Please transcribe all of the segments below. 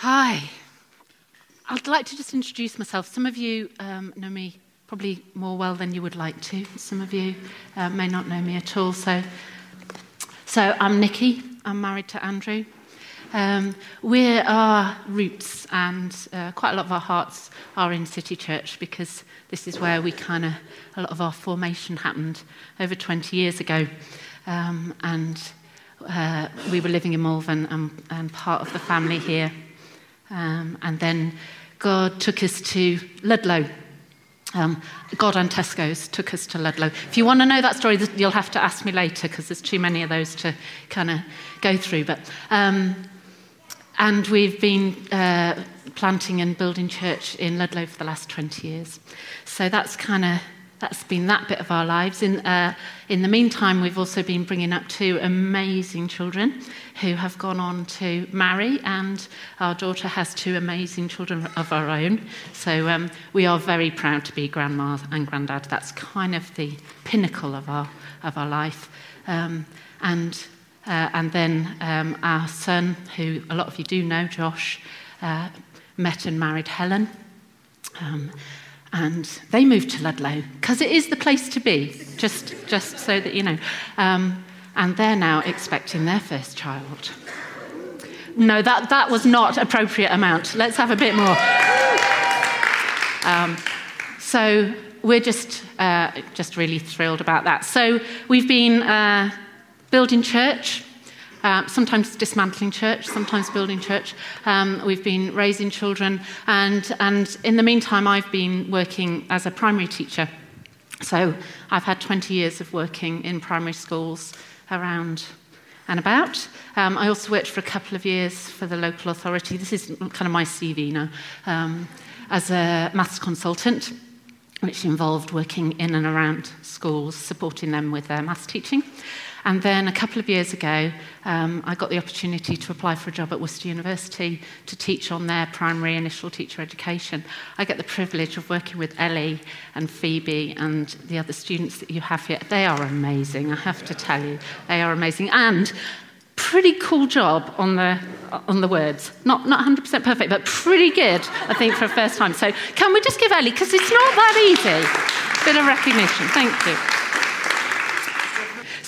Hi. I'd like to just introduce myself. Some of you um, know me probably more well than you would like to. Some of you uh, may not know me at all. So, so I'm Nikki. I'm married to Andrew. Um, we're our roots, and uh, quite a lot of our hearts are in City Church because this is where we kind of, a lot of our formation happened over 20 years ago. Um, and uh, we were living in Malvern and, and, part of the family here. Um, and then God took us to Ludlow. Um, God and Tesco's took us to Ludlow. If you want to know that story, you'll have to ask me later because there's too many of those to kind of go through. But um, and we've been uh, planting and building church in Ludlow for the last 20 years. So that's kind of that's been that bit of our lives. In, uh, in the meantime, we've also been bringing up two amazing children who have gone on to marry, and our daughter has two amazing children of our own. So um, we are very proud to be grandma and granddad. That's kind of the pinnacle of our, of our life. Um, and uh, and then um, our son, who a lot of you do know, Josh, uh, met and married Helen. And they moved to Ludlow because it is the place to be, just, just so that you know. Um, and they're now expecting their first child. No, that, that was not appropriate amount. Let's have a bit more. Um, so we're just, uh, just really thrilled about that. So we've been uh, building church, uh, sometimes dismantling church, sometimes building church. Um, we've been raising children, and, and in the meantime, I've been working as a primary teacher. So I've had 20 years of working in primary schools around and about. Um, I also worked for a couple of years for the local authority. This is kind of my CV now, um, as a maths consultant, which involved working in and around schools, supporting them with their maths teaching. And then a couple of years ago, um, I got the opportunity to apply for a job at Worcester University to teach on their primary initial teacher education. I get the privilege of working with Ellie and Phoebe and the other students that you have here. They are amazing, I have to tell you. They are amazing. And pretty cool job on the on the words. Not not 100% perfect, but pretty good, I think, for a first time. So can we just give Ellie, because it's not that easy. Bit of recognition. Thank you.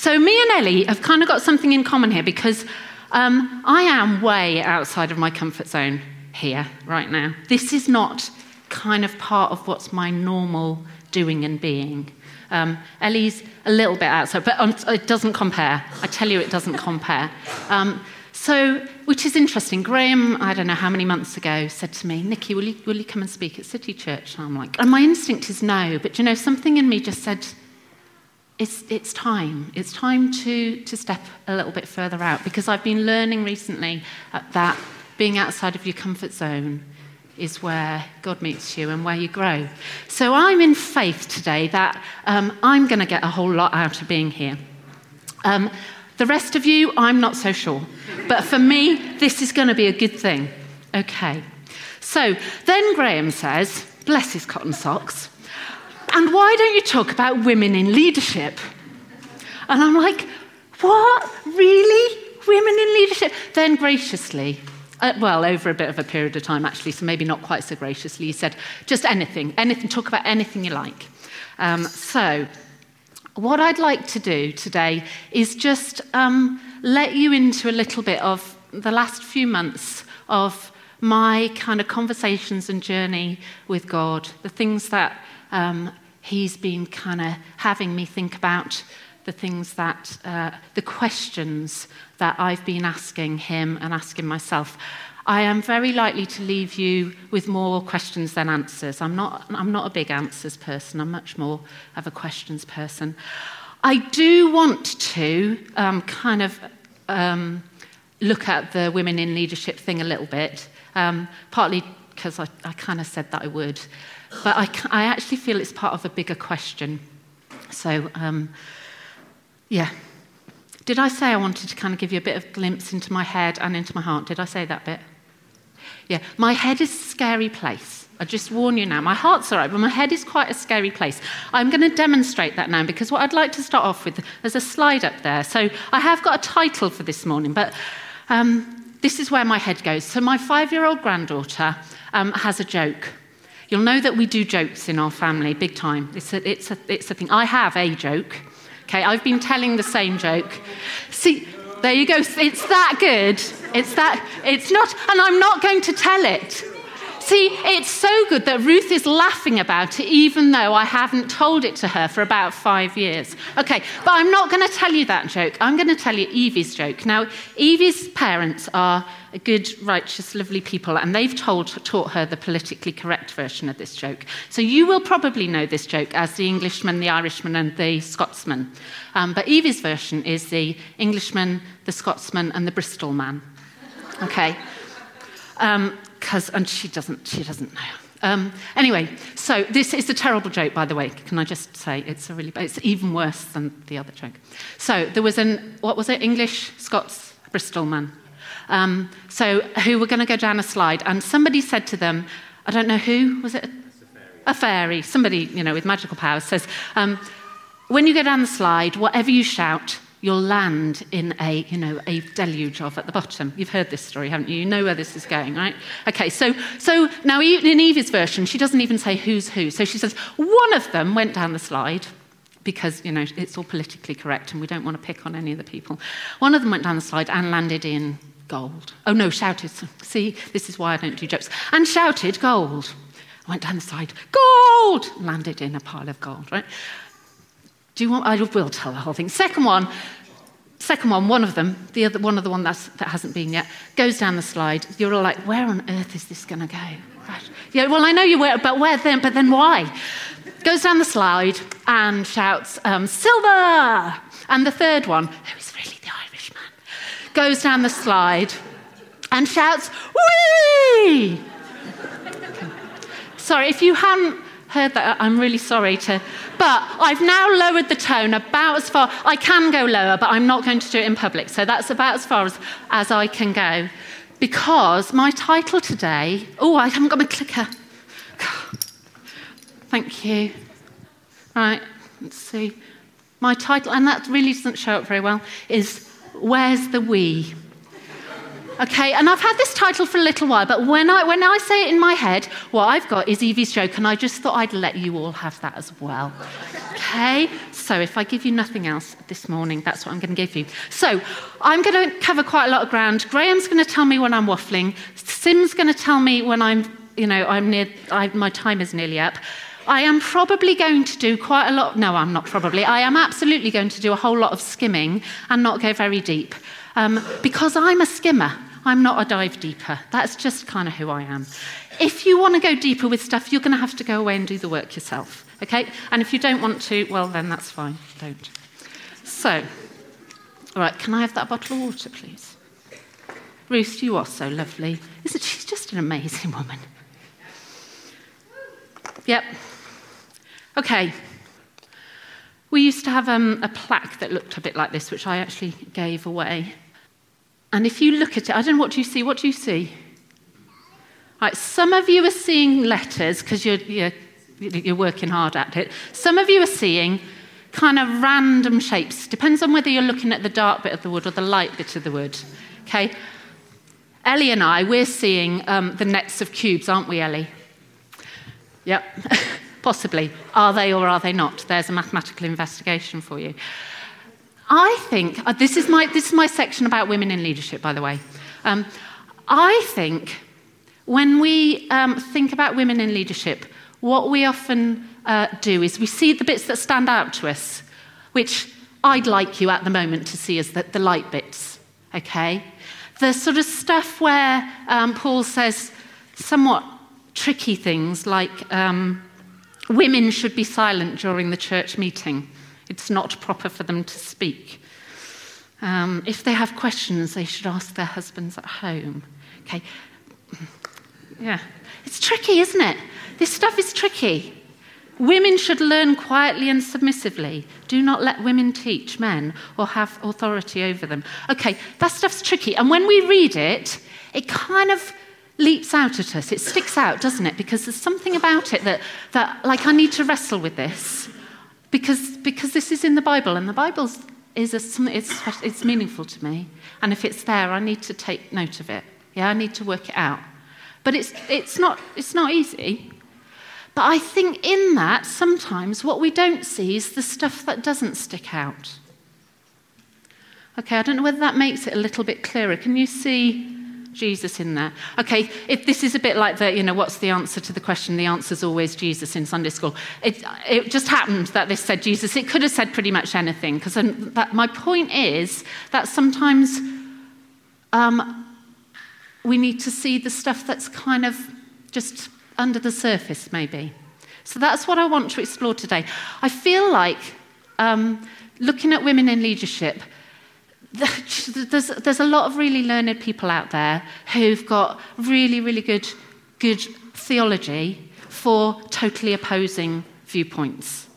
So, me and Ellie have kind of got something in common here because um, I am way outside of my comfort zone here right now. This is not kind of part of what's my normal doing and being. Um, Ellie's a little bit outside, but um, it doesn't compare. I tell you, it doesn't compare. Um, so, which is interesting. Graham, I don't know how many months ago, said to me, Nikki, will you, will you come and speak at City Church? And I'm like, and my instinct is no, but you know, something in me just said, it's, it's time. It's time to, to step a little bit further out because I've been learning recently that being outside of your comfort zone is where God meets you and where you grow. So I'm in faith today that um, I'm going to get a whole lot out of being here. Um, the rest of you, I'm not so sure. But for me, this is going to be a good thing. Okay. So then Graham says, bless his cotton socks, and why don't you talk about women in leadership? And I'm like, what? Really? Women in leadership? Then graciously, uh, well, over a bit of a period of time, actually, so maybe not quite so graciously, he said, just anything, anything, talk about anything you like. Um, so, what I'd like to do today is just um, let you into a little bit of the last few months of my kind of conversations and journey with God, the things that um, he's been kind of having me think about the things that, uh, the questions that I've been asking him and asking myself. I am very likely to leave you with more questions than answers. I'm not, I'm not a big answers person, I'm much more of a questions person. I do want to um, kind of um, look at the women in leadership thing a little bit, um, partly because I, I kind of said that I would. But I, I actually feel it's part of a bigger question. So, um, yeah. Did I say I wanted to kind of give you a bit of glimpse into my head and into my heart? Did I say that bit? Yeah. My head is a scary place. I just warn you now. My heart's all right, but my head is quite a scary place. I'm going to demonstrate that now because what I'd like to start off with, there's a slide up there. So I have got a title for this morning, but um, this is where my head goes. So, my five year old granddaughter um, has a joke. You'll know that we do jokes in our family, big time. It's a, it's, a, it's a thing. I have a joke. Okay, I've been telling the same joke. See, there you go. It's that good. It's that, it's not, and I'm not going to tell it. See, it's so good that Ruth is laughing about it, even though I haven't told it to her for about five years. Okay, but I'm not going to tell you that joke. I'm going to tell you Evie's joke. Now, Evie's parents are good, righteous, lovely people, and they've told, taught her the politically correct version of this joke. So you will probably know this joke as the Englishman, the Irishman, and the Scotsman. Um, but Evie's version is the Englishman, the Scotsman, and the Bristol man. Okay? Um, because and she doesn't she doesn't know. Um, anyway, so this is a terrible joke, by the way. Can I just say it's a really it's even worse than the other joke. So there was an what was it English Scots Bristol man. Um, so who were going to go down a slide, and somebody said to them, I don't know who was it. A fairy, somebody you know with magical powers says, um, when you go down the slide, whatever you shout, you'll land in a, you know, a deluge of at the bottom. You've heard this story, haven't you? You know where this is going, right? Okay, so, so now in Evie's version, she doesn't even say who's who. So she says, one of them went down the slide because, you know, it's all politically correct and we don't want to pick on any of the people. One of them went down the slide and landed in gold. Oh, no, shouted. See, this is why I don't do jokes. And shouted gold. Went down the slide, gold! Landed in a pile of gold, right? Do you want? I will tell the whole thing. Second one, second one, one of them, the other, one of the one that's, that hasn't been yet, goes down the slide. You're all like, where on earth is this going to go? Yeah, well, I know you were, but where then? But then why? Goes down the slide and shouts, um, silver! And the third one, who is really the Irishman, goes down the slide and shouts, wee! Sorry, if you hadn't heard that, I'm really sorry to. But I've now lowered the tone about as far. I can go lower, but I'm not going to do it in public. So that's about as far as, as I can go. Because my title today. Oh, I haven't got my clicker. Thank you. Right, let's see. My title, and that really doesn't show up very well, is Where's the We? Okay, and I've had this title for a little while, but when I, when I say it in my head, what I've got is Evie's joke, and I just thought I'd let you all have that as well. Okay, so if I give you nothing else this morning, that's what I'm going to give you. So I'm going to cover quite a lot of ground. Graham's going to tell me when I'm waffling. Sim's going to tell me when I'm, you know, I'm near, I, my time is nearly up. I am probably going to do quite a lot. No, I'm not probably. I am absolutely going to do a whole lot of skimming and not go very deep. Um, because I'm a skimmer. I'm not a dive deeper. That's just kind of who I am. If you want to go deeper with stuff, you're going to have to go away and do the work yourself. Okay? And if you don't want to, well, then that's fine. Don't. So, all right, can I have that bottle of water, please? Ruth, you are so lovely. Isn't she just an amazing woman? Yep. Okay. We used to have um, a plaque that looked a bit like this, which I actually gave away. And if you look at it, I don't know what do you see. What do you see? Right, some of you are seeing letters because you're, you're, you're working hard at it. Some of you are seeing kind of random shapes. Depends on whether you're looking at the dark bit of the wood or the light bit of the wood. Okay? Ellie and I, we're seeing um, the nets of cubes, aren't we, Ellie? Yep, possibly. Are they or are they not? There's a mathematical investigation for you. I think, uh, this, is my, this is my section about women in leadership, by the way. Um, I think when we um, think about women in leadership, what we often uh, do is we see the bits that stand out to us, which I'd like you at the moment to see as the, the light bits, okay? The sort of stuff where um, Paul says somewhat tricky things like um, women should be silent during the church meeting. It's not proper for them to speak. Um, if they have questions, they should ask their husbands at home. Okay. Yeah. It's tricky, isn't it? This stuff is tricky. Women should learn quietly and submissively. Do not let women teach men or have authority over them. Okay, that stuff's tricky. And when we read it, it kind of leaps out at us. It sticks out, doesn't it? Because there's something about it that, that like, I need to wrestle with this because, because this is in the Bible, and the Bible is a, it's, it's meaningful to me. And if it's there, I need to take note of it. Yeah, I need to work it out. But it's, it's, not, it's not easy. But I think in that, sometimes what we don't see is the stuff that doesn't stick out. Okay, I don't know whether that makes it a little bit clearer. Can you see Jesus in there? Okay, if this is a bit like the, you know, what's the answer to the question? The answer is always Jesus in Sunday school. It, it just happened that this said Jesus. It could have said pretty much anything, because my point is that sometimes um, we need to see the stuff that's kind of just under the surface, maybe. So that's what I want to explore today. I feel like um, looking at women in leadership, there's, there's a lot of really learned people out there who've got really, really good, good theology for totally opposing viewpoints.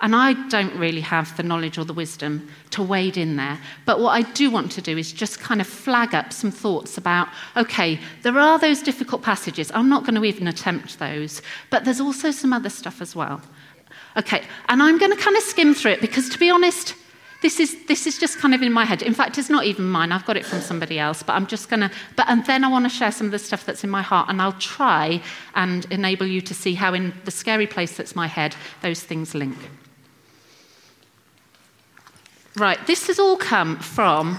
And I don't really have the knowledge or the wisdom to wade in there. But what I do want to do is just kind of flag up some thoughts about okay, there are those difficult passages. I'm not going to even attempt those. But there's also some other stuff as well. Okay, and I'm going to kind of skim through it because to be honest, this is, this is just kind of in my head. In fact, it's not even mine. I've got it from somebody else, but I'm just going to. But and then I want to share some of the stuff that's in my heart, and I'll try and enable you to see how, in the scary place that's my head, those things link. Right, this has all come from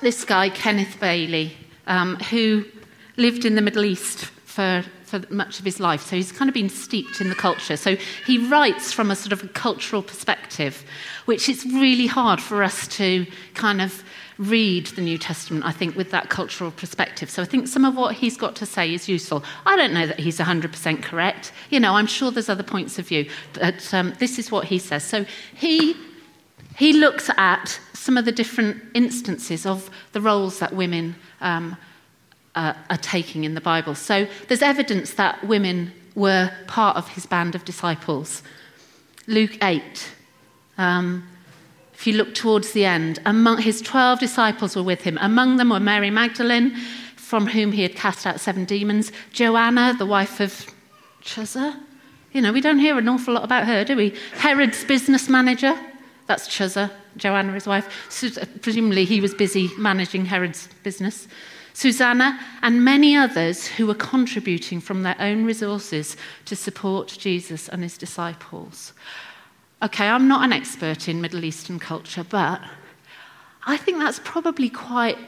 this guy, Kenneth Bailey, um, who lived in the Middle East for, for much of his life. So he's kind of been steeped in the culture. So he writes from a sort of a cultural perspective, which is really hard for us to kind of read the New Testament, I think, with that cultural perspective. So I think some of what he's got to say is useful. I don't know that he's 100% correct. You know, I'm sure there's other points of view, but um, this is what he says. So he, he looks at some of the different instances of the roles that women um, uh, are taking in the Bible. So there's evidence that women were part of his band of disciples. Luke 8. Um, if you look towards the end, among his 12 disciples were with him. Among them were Mary Magdalene, from whom he had cast out seven demons, Joanna, the wife of Chuza. You know, we don't hear an awful lot about her, do we? Herod's business manager, that's Chuza, Joanna, his wife. Presumably, he was busy managing Herod's business. Susanna, and many others who were contributing from their own resources to support Jesus and his disciples. Okay, I'm not an expert in Middle Eastern culture, but I think that's probably quite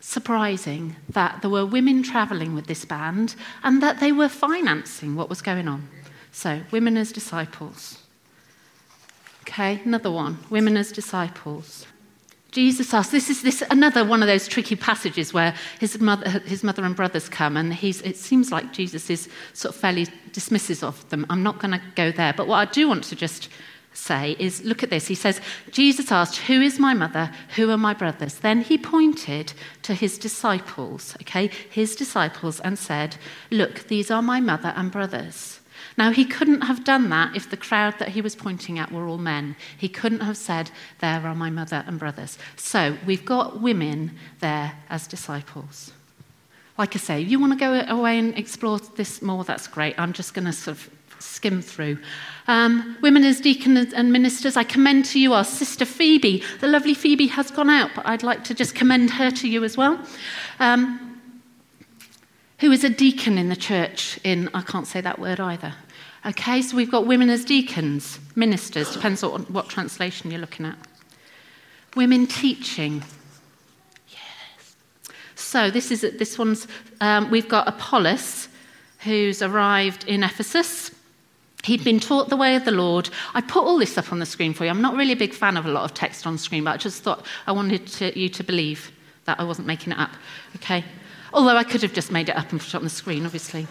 surprising that there were women travelling with this band and that they were financing what was going on. So, women as disciples. Okay, another one women as disciples. Jesus asks, this is this another one of those tricky passages where his mother, his mother and brothers come, and he's, it seems like Jesus is sort of fairly dismisses of them. I'm not going to go there, but what I do want to just say is look at this. He says, Jesus asked, Who is my mother? Who are my brothers? Then he pointed to his disciples, okay, his disciples, and said, Look, these are my mother and brothers. Now, he couldn't have done that if the crowd that he was pointing at were all men. He couldn't have said, There are my mother and brothers. So we've got women there as disciples. Like I say, you want to go away and explore this more, that's great. I'm just going to sort of skim through. Um, women as deacons and ministers, I commend to you our sister Phoebe. The lovely Phoebe has gone out, but I'd like to just commend her to you as well. Um, who is a deacon in the church in, I can't say that word either. Okay, so we've got women as deacons, ministers, depends on what translation you're looking at. Women teaching. Yes. So this is this one's. Um, we've got Apollos, who's arrived in Ephesus. He'd been taught the way of the Lord. I put all this up on the screen for you. I'm not really a big fan of a lot of text on screen, but I just thought I wanted to, you to believe that I wasn't making it up. Okay? Although I could have just made it up and put it on the screen, obviously.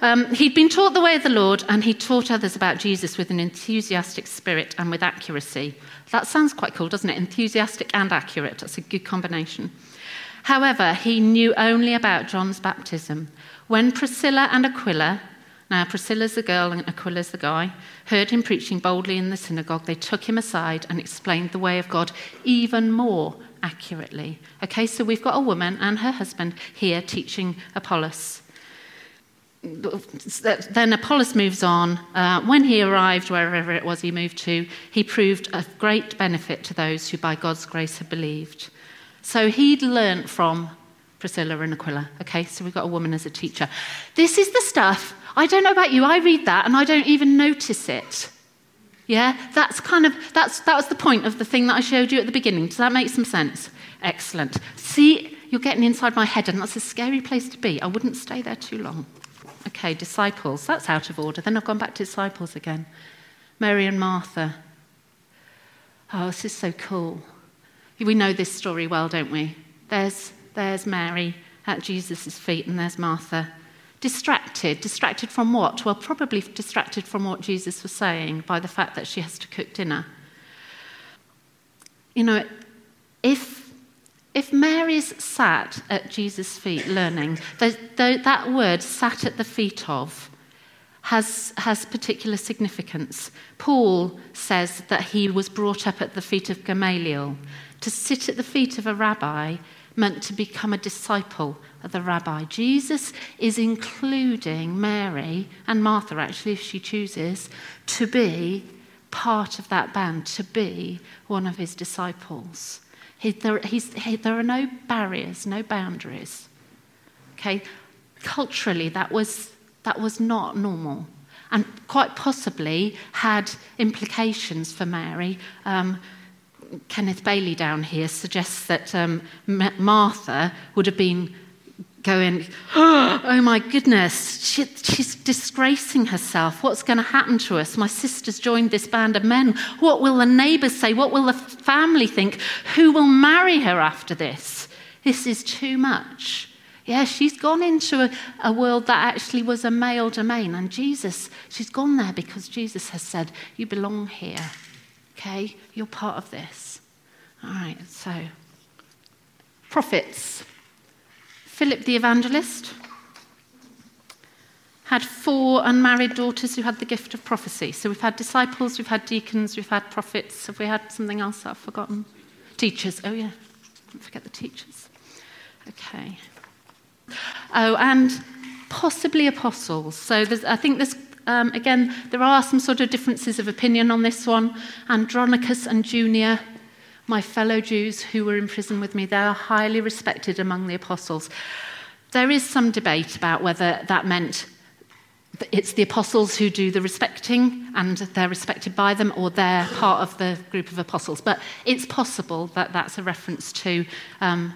Um, he'd been taught the way of the Lord, and he taught others about Jesus with an enthusiastic spirit and with accuracy. That sounds quite cool, doesn't it? Enthusiastic and accurate. That's a good combination. However, he knew only about John's baptism. When Priscilla and Aquila, now, Priscilla's the girl and Aquila's the guy, heard him preaching boldly in the synagogue. They took him aside and explained the way of God even more accurately. Okay, so we've got a woman and her husband here teaching Apollos. Then Apollos moves on. Uh, when he arrived, wherever it was he moved to, he proved a great benefit to those who by God's grace had believed. So he'd learnt from Priscilla and Aquila. Okay, so we've got a woman as a teacher. This is the stuff, I don't know about you, I read that and I don't even notice it. Yeah, that's kind of, that's, that was the point of the thing that I showed you at the beginning. Does that make some sense? Excellent. See, you're getting inside my head, and that's a scary place to be. I wouldn't stay there too long. Okay, disciples. That's out of order. Then I've gone back to disciples again. Mary and Martha. Oh, this is so cool. We know this story well, don't we? There's, there's Mary at Jesus' feet, and there's Martha. Distracted. Distracted from what? Well, probably distracted from what Jesus was saying by the fact that she has to cook dinner. You know, if if Mary's sat at Jesus' feet learning, the, the, that word, sat at the feet of, has, has particular significance. Paul says that he was brought up at the feet of Gamaliel. To sit at the feet of a rabbi meant to become a disciple of the rabbi. Jesus is including Mary and Martha, actually, if she chooses, to be part of that band, to be one of his disciples. He, there, he, there are no barriers, no boundaries. Okay? Culturally, that was, that was not normal and quite possibly had implications for Mary. Um, Kenneth Bailey down here suggests that um, Martha would have been going, oh my goodness, she, she's disgracing herself. What's going to happen to us? My sister's joined this band of men. What will the neighbours say? What will the family think? Who will marry her after this? This is too much. Yeah, she's gone into a, a world that actually was a male domain. And Jesus, she's gone there because Jesus has said, You belong here. Okay? You're part of this. All right, so prophets. Philip the evangelist had four unmarried daughters who had the gift of prophecy. So we've had disciples, we've had deacons, we've had prophets. Have we had something else I've forgotten? Teachers. Oh, yeah. Don't forget the teachers. Okay. Oh, and possibly apostles. So I think there's, um, again, there are some sort of differences of opinion on this one. Andronicus and Junia my fellow Jews who were in prison with me, they are highly respected among the apostles. There is some debate about whether that meant it's the apostles who do the respecting and they're respected by them, or they're part of the group of apostles. But it's possible that that's a reference to um,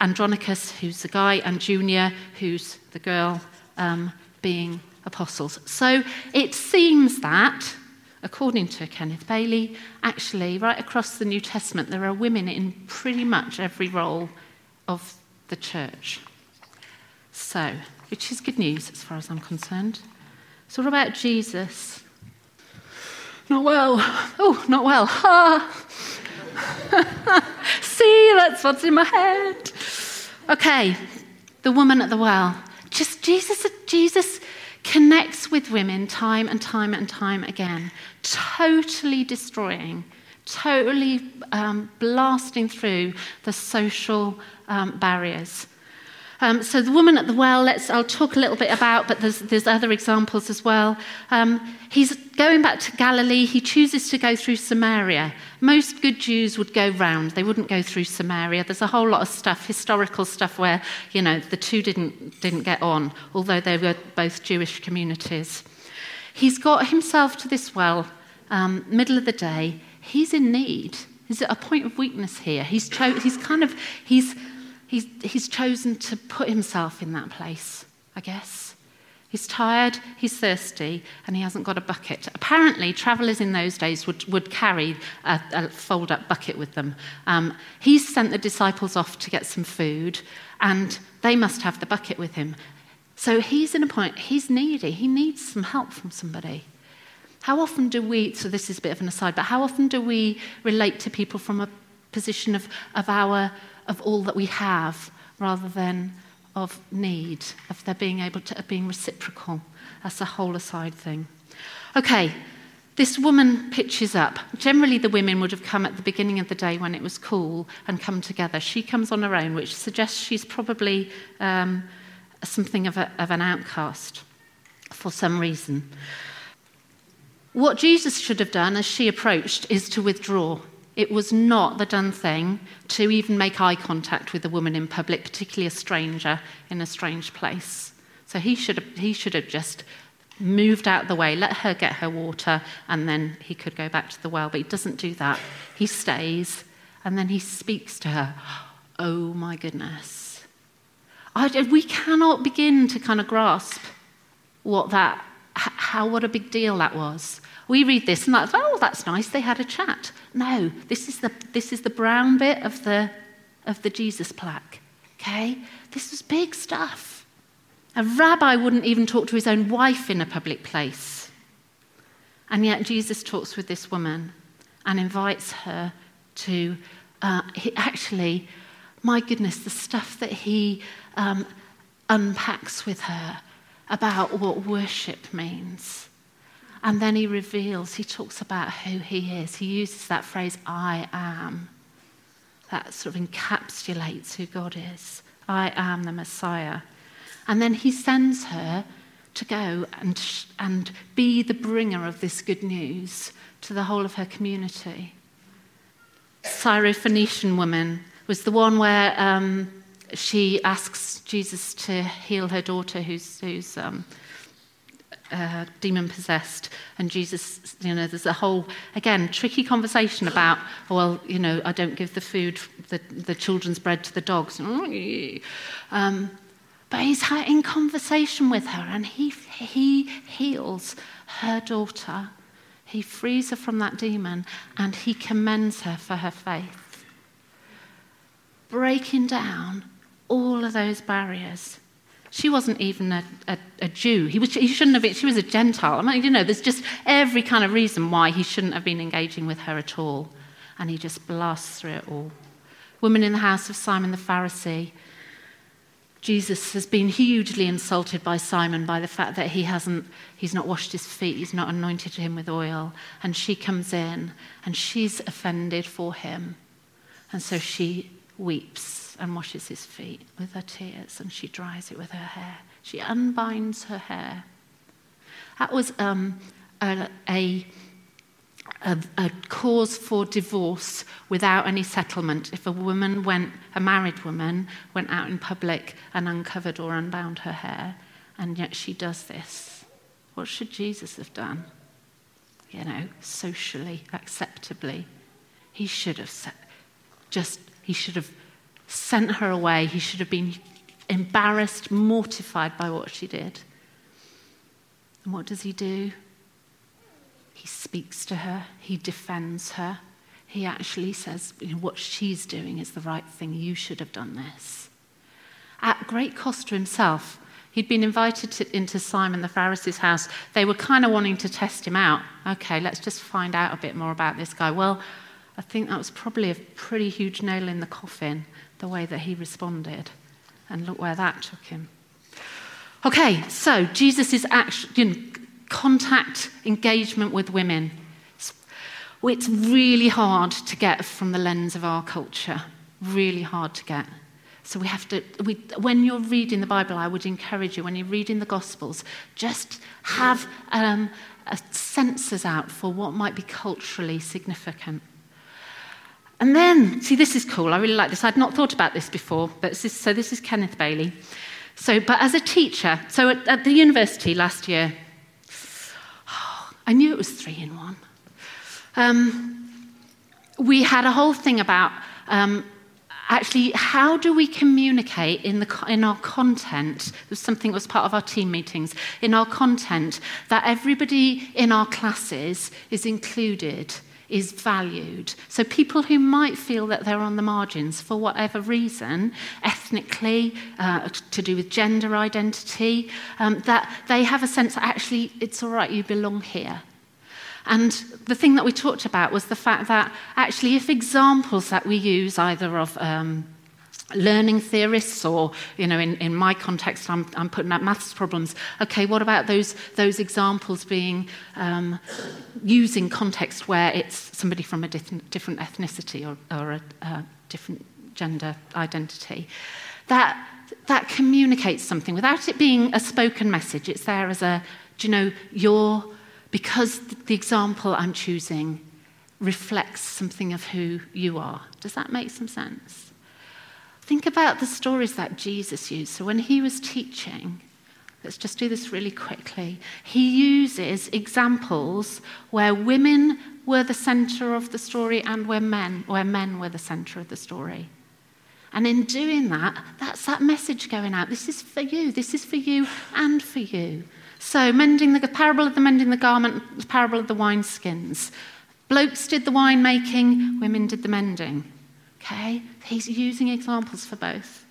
Andronicus, who's the guy, and Junia, who's the girl, um, being apostles. So it seems that according to Kenneth Bailey, actually, right across the New Testament, there are women in pretty much every role of the church. So, which is good news as far as I'm concerned. So, what about Jesus? Not well. Oh, not well. Ah. See, that's what's in my head. Okay, the woman at the well. Just Jesus, Jesus connects with women time and time and time again, totally destroying, totally um, blasting through the social um, barriers. Um, so the woman at the well, let's, I'll talk a little bit about, but there's, there's other examples as well. Um, he's going back to Galilee. He chooses to go through Samaria. Most good Jews would go round. They wouldn't go through Samaria. There's a whole lot of stuff, historical stuff, where you know the two didn't didn't get on, although they were both Jewish communities. He's got himself to this well, um, middle of the day. He's in need. He's at a point of weakness here. He's cho- he's kind of he's he's, he's chosen to put himself in that place, I guess. He's tired, he's thirsty, and he hasn't got a bucket. Apparently, travellers in those days would, would carry a, a fold up bucket with them. Um, he's sent the disciples off to get some food, and they must have the bucket with him. So he's in a point, he's needy. He needs some help from somebody. How often do we, so this is a bit of an aside, but how often do we relate to people from a position of, of our of all that we have rather than of need, of their being able to, being reciprocal. That's a whole aside thing. Okay, this woman pitches up. Generally, the women would have come at the beginning of the day when it was cool and come together. She comes on her own, which suggests she's probably um, something of, a, of an outcast. for some reason. What Jesus should have done as she approached is to withdraw. It was not the done thing to even make eye contact with a woman in public, particularly a stranger in a strange place. So he should have, he should have just moved out of the way, let her get her water, and then he could go back to the well. But he doesn't do that. He stays, and then he speaks to her. Oh my goodness. I, we cannot begin to kind of grasp what that, how, what a big deal that was. We read this and that's, oh, that's nice, they had a chat. No, this is the, this is the brown bit of the, of the Jesus plaque. Okay? This was big stuff. A rabbi wouldn't even talk to his own wife in a public place. And yet Jesus talks with this woman and invites her to uh, actually, my goodness, the stuff that he um, unpacks with her about what worship means. And then he reveals, he talks about who he is. He uses that phrase, I am. That sort of encapsulates who God is. I am the Messiah. And then he sends her to go and, and be the bringer of this good news to the whole of her community. Syrophoenician woman was the one where um, she asks Jesus to heal her daughter who's, who's um, uh, demon possessed. And Jesus, you know, there's a whole, again, tricky conversation about, well, you know, I don't give the food, the, the children's bread to the dogs. Um, but he's in conversation with her and he, he heals her daughter. He frees her from that demon and he commends her for her faith. Breaking down all of those barriers. She wasn't even a, a, a Jew. He, was, he shouldn't have been, she was a Gentile. I mean, you know, there's just every kind of reason why he shouldn't have been engaging with her at all. And he just blasts through it all. Woman in the house of Simon the Pharisee. Jesus has been hugely insulted by Simon by the fact that he hasn't, he's not washed his feet, he's not anointed him with oil. And she comes in and she's offended for him. And so she weeps and washes his feet with her tears, and she dries it with her hair. She unbinds her hair. That was um, a, a, a, a cause for divorce without any settlement. If a woman went, a married woman, went out in public and uncovered or unbound her hair, and yet she does this. What should Jesus have done? You know, socially, acceptably. He should have just, he should have sent her away. He should have been embarrassed, mortified by what she did. And what does he do? He speaks to her, he defends her. He actually says, you know, What she's doing is the right thing. You should have done this. At great cost to himself, He'd been invited to, into Simon the Pharisee's house. They were kind of wanting to test him out. Okay, let's just find out a bit more about this guy. Well, I think that was probably a pretty huge nail in the coffin the way that he responded. And look where that took him. Okay, so Jesus you know, contact engagement with women. It's really hard to get from the lens of our culture. Really hard to get. So we have to, we, when you're reading the Bible, I would encourage you, when you're reading the Gospels, just have um, a sensors out for what might be culturally significant. And then, see, this is cool. I really like this. I'd not thought about this before, but this, so this is Kenneth Bailey. So, but as a teacher, so at, at the university last year, oh, I knew it was three in one. Um, we had a whole thing about um, actually how do we communicate in, the, in our content it was something that was part of our team meetings in our content that everybody in our classes is included is valued. So people who might feel that they're on the margins for whatever reason, ethnically, uh, to do with gender identity, um, that they have a sense that actually it's all right, you belong here. And the thing that we talked about was the fact that actually, if examples that we use, either of um, learning theorists, or, you know, in, in my context, I'm, I'm putting out maths problems. Okay, what about those, those examples being um, using context where it's somebody from a different, different ethnicity or, or a, different gender identity? That, that communicates something without it being a spoken message. It's there as a, do you know, you're, because the example I'm choosing reflects something of who you are. Does that make some sense? Think about the stories that Jesus used. So when he was teaching, let's just do this really quickly. He uses examples where women were the center of the story and where men, where men were the center of the story. And in doing that, that's that message going out. This is for you. This is for you and for you. So, mending the parable of the mending the garment, the parable of the wineskins. Blokes did the winemaking, women did the mending. Okay? He's using examples for both.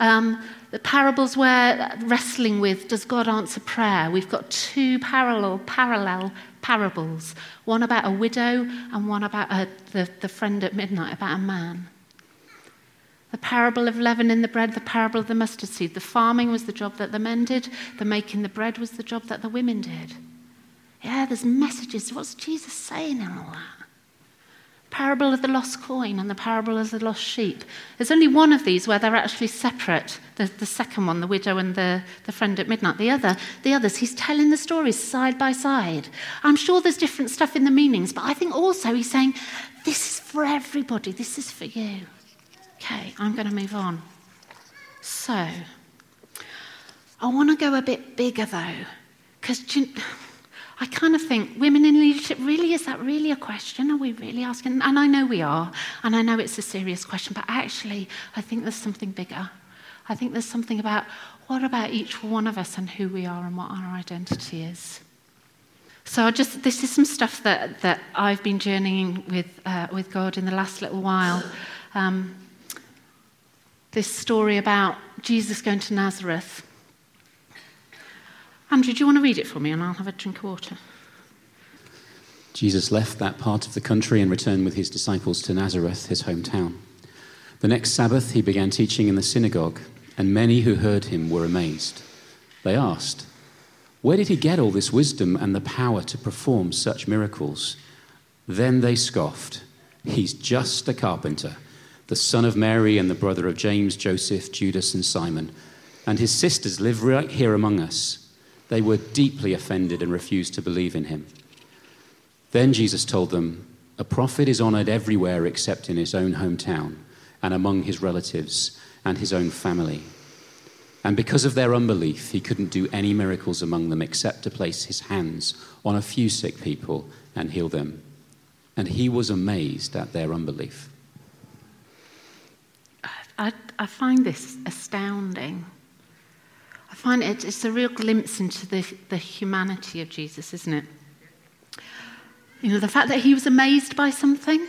Um, the parables we're wrestling with does God answer prayer? We've got two parallel, parallel parables one about a widow and one about a, the, the friend at midnight, about a man. The parable of leaven in the bread, the parable of the mustard seed. The farming was the job that the men did, the making the bread was the job that the women did. Yeah, there's messages. What's Jesus saying in all that? Parable of the lost coin and the parable of the lost sheep. There's only one of these where they're actually separate. The, the second one, the widow and the, the friend at midnight. The other, the others, he's telling the stories side by side. I'm sure there's different stuff in the meanings, but I think also he's saying, this is for everybody, this is for you. Okay, I'm going to move on. So, I want to go a bit bigger though, because I kind of think women in leadership really is that really a question? Are we really asking? And I know we are, and I know it's a serious question, but actually, I think there's something bigger. I think there's something about what about each one of us and who we are and what our identity is. So I just this is some stuff that, that I've been journeying with uh, with God in the last little while. Um, this story about Jesus going to Nazareth. Andrew, do you want to read it for me and I'll have a drink of water? Jesus left that part of the country and returned with his disciples to Nazareth, his hometown. The next Sabbath, he began teaching in the synagogue, and many who heard him were amazed. They asked, Where did he get all this wisdom and the power to perform such miracles? Then they scoffed, He's just a carpenter the son of Mary and the brother of James, Joseph, Judas, and Simon. And his sisters live right here among us. They were deeply offended and refused to believe in him. Then Jesus told them, A prophet is honored everywhere except in his own hometown and among his relatives and his own family. And because of their unbelief, he couldn't do any miracles among them except to place his hands on a few sick people and heal them. And he was amazed at their unbelief. I, I find this astounding. Find it, it's a real glimpse into the, the humanity of Jesus, isn't it? You know, the fact that he was amazed by something.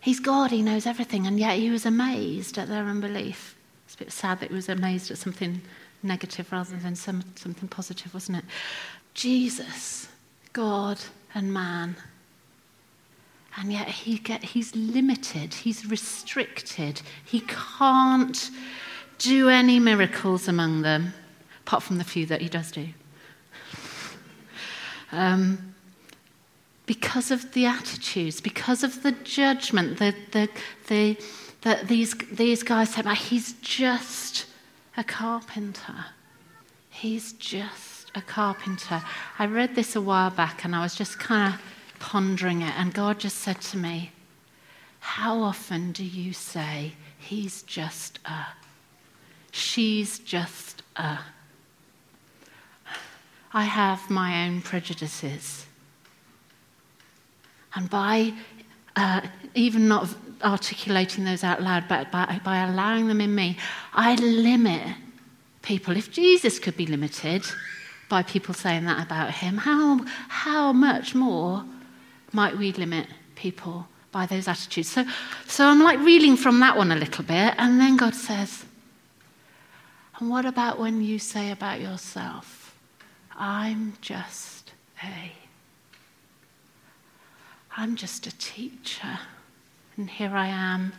He's God, he knows everything, and yet he was amazed at their unbelief. It's a bit sad that he was amazed at something negative rather than some, something positive, wasn't it? Jesus, God and man, and yet he get, he's limited, he's restricted. He can't do any miracles among them, apart from the few that he does do. Um, because of the attitudes, because of the judgment, the, the, the, that these, these guys said, he's just a carpenter. He's just a carpenter. I read this a while back and I was just kind of pondering it, and God just said to me, How often do you say, He's just a, she's just a? I have my own prejudices. And by uh, even not articulating those out loud, but by, by allowing them in me, I limit people. If Jesus could be limited by people saying that about him, how, how much more might we limit people by those attitudes? So, so I'm like reeling from that one a little bit, and then God says, And what about when you say about yourself, I'm just a. I'm just a teacher, and here I am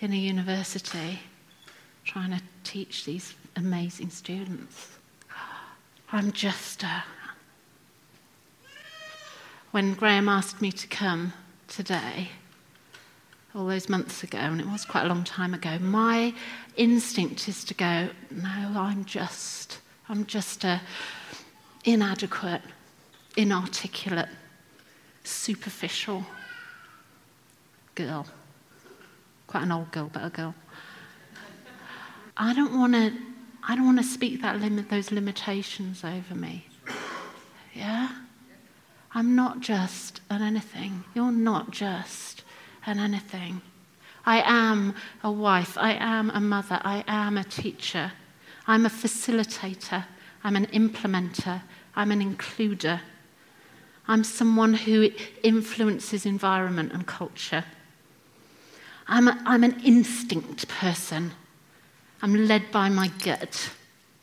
in a university trying to teach these amazing students. I'm just a when Graham asked me to come today, all those months ago, and it was quite a long time ago, my instinct is to go, no, I'm just, I'm just a, inadequate, inarticulate, superficial girl. Quite an old girl, but a girl. I don't want to. I don't want to speak that limit, those limitations over me. Yeah? I'm not just an anything. You're not just an anything. I am a wife. I am a mother. I am a teacher. I'm a facilitator. I'm an implementer. I'm an includer. I'm someone who influences environment and culture. I'm, a, I'm an instinct person. I'm led by my gut.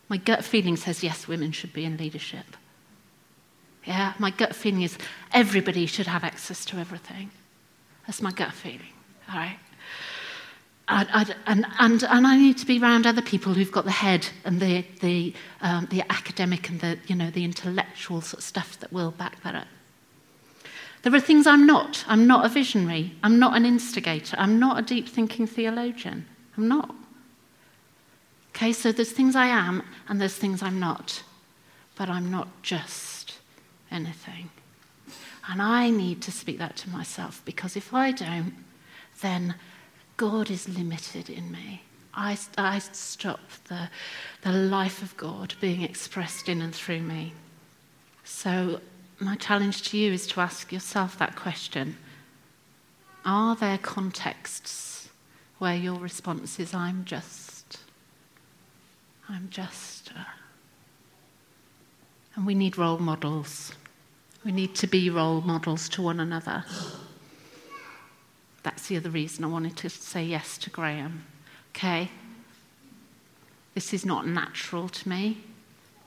My gut feeling says, yes, women should be in leadership. Yeah, my gut feeling is everybody should have access to everything. That's my gut feeling, all right? I, I, and, and, and I need to be around other people who've got the head and the, the, um, the academic and the, you know, the intellectual sort of stuff that will back that up. There are things I'm not. I'm not a visionary. I'm not an instigator. I'm not a deep thinking theologian. I'm not. Okay, so there's things I am and there's things I'm not. But I'm not just anything. And I need to speak that to myself because if I don't, then God is limited in me. I, I stop the, the life of God being expressed in and through me. So, my challenge to you is to ask yourself that question Are there contexts where your response is, I'm just? I'm just. Uh, and we need role models. We need to be role models to one another. That's the other reason I wanted to say yes to Graham. Okay? This is not natural to me.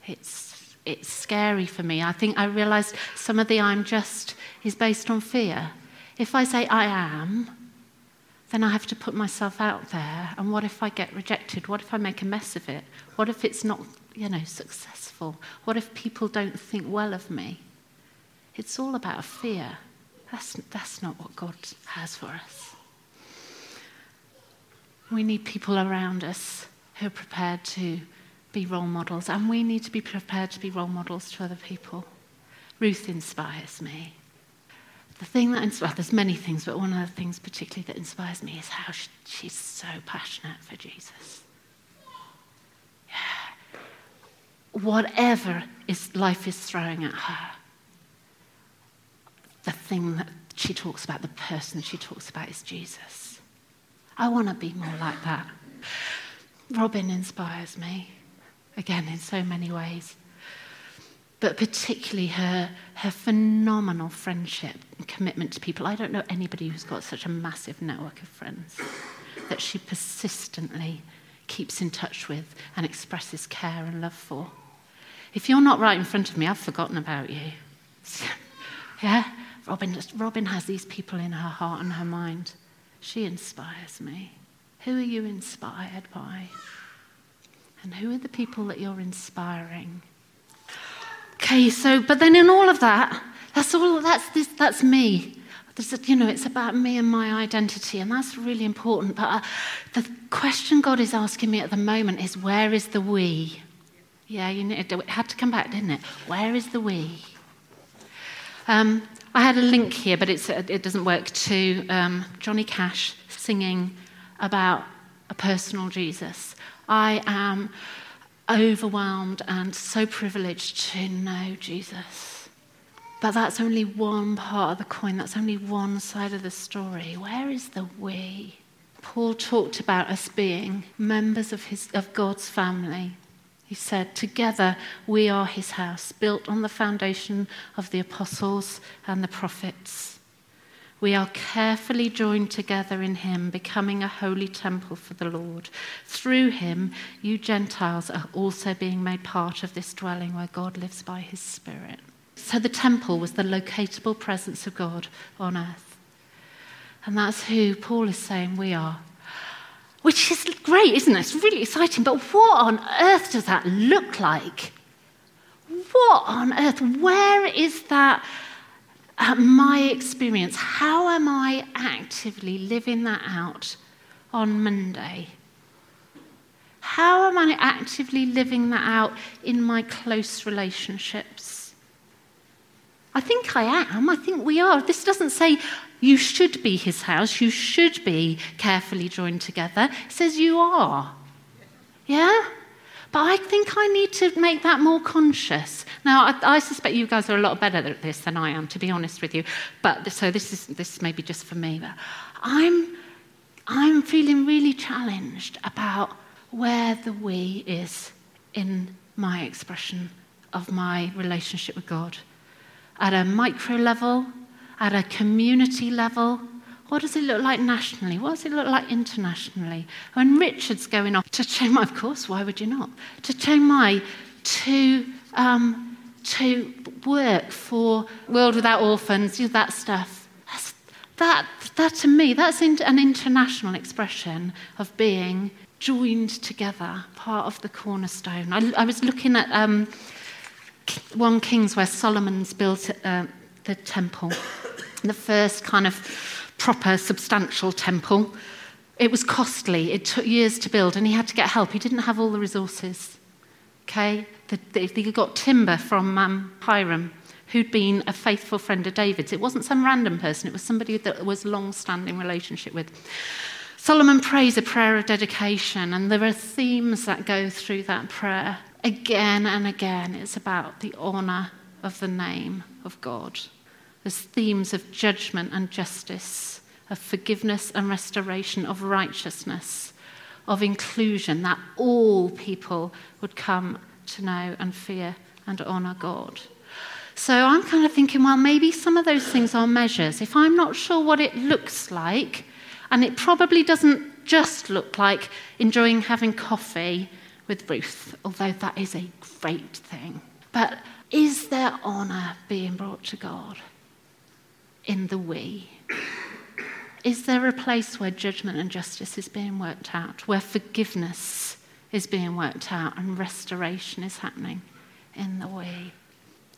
It's, it's scary for me. I think I realized some of the I'm just is based on fear. If I say I am, then I have to put myself out there. And what if I get rejected? What if I make a mess of it? What if it's not, you know, successful? What if people don't think well of me? It's all about fear. That's, that's not what God has for us. We need people around us who are prepared to be role models, and we need to be prepared to be role models to other people. Ruth inspires me. The thing that inspires, well, there's many things, but one of the things particularly that inspires me is how she, she's so passionate for Jesus. Yeah. Whatever is, life is throwing at her, the thing that she talks about, the person she talks about is Jesus. I want to be more like that. Robin inspires me, again, in so many ways. But particularly her, her phenomenal friendship and commitment to people. I don't know anybody who's got such a massive network of friends that she persistently keeps in touch with and expresses care and love for. If you're not right in front of me, I've forgotten about you. yeah? Robin, Robin has these people in her heart and her mind. She inspires me. Who are you inspired by? And who are the people that you're inspiring? Okay, so, but then in all of that, that's all, that's, this, that's me. There's, you know, it's about me and my identity, and that's really important. But uh, the question God is asking me at the moment is where is the we? Yeah, you know, it had to come back, didn't it? Where is the we? Um, I had a link here, but it doesn't work, to um, Johnny Cash singing about a personal Jesus. I am overwhelmed and so privileged to know Jesus. But that's only one part of the coin, that's only one side of the story. Where is the we? Paul talked about us being members of, his, of God's family. He said, Together we are his house, built on the foundation of the apostles and the prophets. We are carefully joined together in him, becoming a holy temple for the Lord. Through him, you Gentiles are also being made part of this dwelling where God lives by his Spirit. So the temple was the locatable presence of God on earth. And that's who Paul is saying we are. Which is great, isn't it? It's really exciting. But what on earth does that look like? What on earth? Where is that? uh, my experience, how am I actively living that out on Monday? How am I actively living that out in my close relationships? I think I am. I think we are. This doesn't say you should be his house, you should be carefully joined together. It says you are. Yeah? But I think I need to make that more conscious. Now, I, I, suspect you guys are a lot better at this than I am, to be honest with you. But so this is this may be just for me. But I'm I'm feeling really challenged about where the we is in my expression of my relationship with God. At a micro level, at a community level, what does it look like nationally? What does it look like internationally? When Richard's going off to Chiang Mai, of course, why would you not? To Chiang Mai to, um, to work for World Without Orphans, that stuff. That's, that, that to me, that's an international expression of being joined together, part of the cornerstone. I, I was looking at um, 1 Kings where Solomon's built uh, the temple, the first kind of proper, substantial temple. It was costly. It took years to build, and he had to get help. He didn't have all the resources. Okay? The, the, he got timber from um, Hiram, who'd been a faithful friend of David's. It wasn't some random person, it was somebody that was a long standing relationship with. Solomon prays a prayer of dedication, and there are themes that go through that prayer. Again and again, it's about the honour of the name of God. There's themes of judgment and justice, of forgiveness and restoration, of righteousness, of inclusion, that all people would come to know and fear and honour God. So I'm kind of thinking, well, maybe some of those things are measures. If I'm not sure what it looks like, and it probably doesn't just look like enjoying having coffee with Ruth, although that is a great thing. But is there honour being brought to God? in the we? Is there a place where judgment and justice is being worked out, where forgiveness is being worked out and restoration is happening in the we?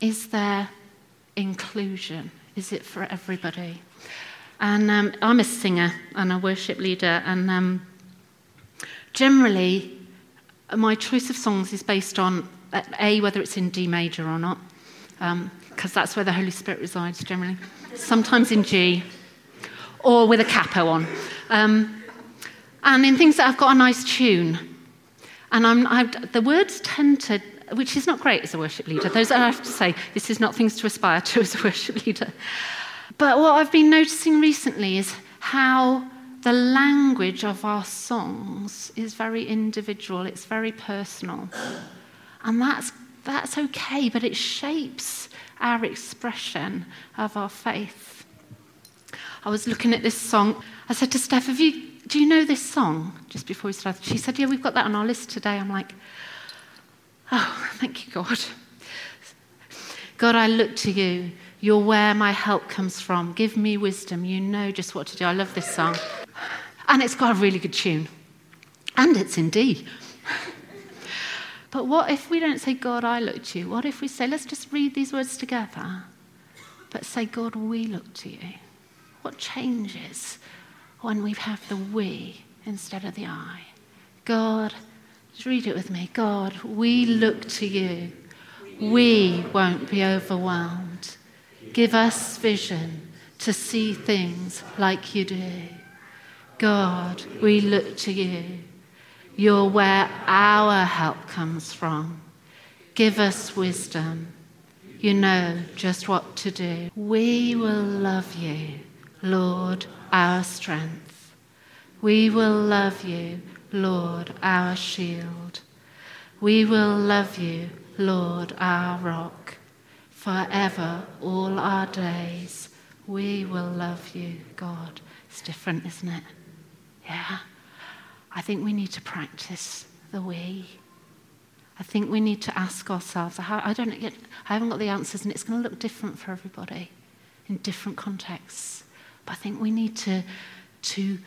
Is there inclusion? Is it for everybody? And um, I'm a singer and a worship leader, and um, generally, my choice of songs is based on A, whether it's in D major or not, because um, that's where the Holy Spirit resides generally sometimes in G, or with a capo on. Um, and in things that I've got a nice tune. And I'm, I've, the words tend to, which is not great as a worship leader. Those I have to say, this is not things to aspire to as a worship leader. But what I've been noticing recently is how the language of our songs is very individual, it's very personal. And that's, that's okay, but it shapes our expression of our faith. I was looking at this song. I said to Steph, Have you, Do you know this song? Just before we started. She said, Yeah, we've got that on our list today. I'm like, Oh, thank you, God. God, I look to you. You're where my help comes from. Give me wisdom. You know just what to do. I love this song. And it's got a really good tune. And it's in D. But what if we don't say, God, I look to you? What if we say, let's just read these words together, but say, God, we look to you? What changes when we have the we instead of the I? God, just read it with me. God, we look to you. We won't be overwhelmed. Give us vision to see things like you do. God, we look to you. You're where our help comes from. Give us wisdom. You know just what to do. We will love you, Lord, our strength. We will love you, Lord, our shield. We will love you, Lord, our rock. Forever, all our days, we will love you, God. It's different, isn't it? Yeah. I think we need to practice the we. I think we need to ask ourselves. I don't get, I haven't got the answers, and it's going to look different for everybody in different contexts. But I think we need to, to,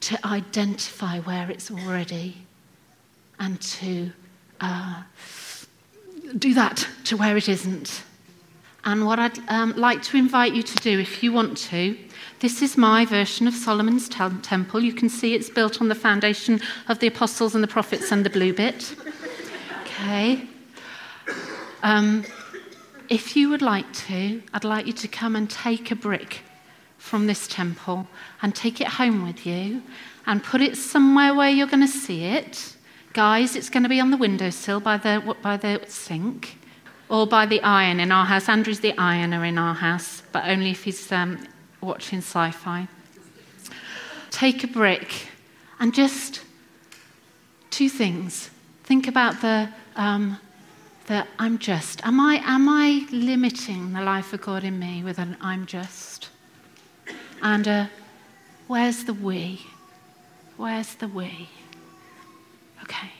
to identify where it's already and to uh, do that to where it isn't. And what I'd um, like to invite you to do, if you want to, this is my version of Solomon's temple. You can see it's built on the foundation of the apostles and the prophets and the blue bit. Okay. Um, if you would like to, I'd like you to come and take a brick from this temple and take it home with you and put it somewhere where you're going to see it. Guys, it's going to be on the windowsill by the, by the sink or by the iron in our house. Andrew's the ironer in our house, but only if he's um, watching sci fi. Take a brick and just two things. Think about the, um, the I'm just. Am I, am I limiting the life of God in me with an I'm just? And uh, where's the we? Where's the we? Okay.